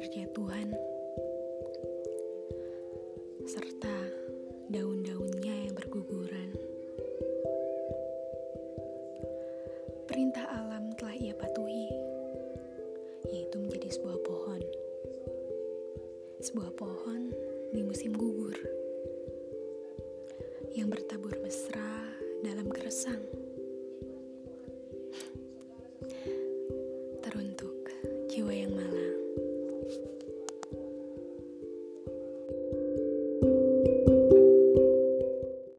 berjatuhan, serta daun-daunnya yang berguguran. Perintah alam telah ia patuhi, yaitu menjadi sebuah pohon. Sebuah pohon di musim gugur yang bertabur mesra dalam keresang. jiwa yang malang.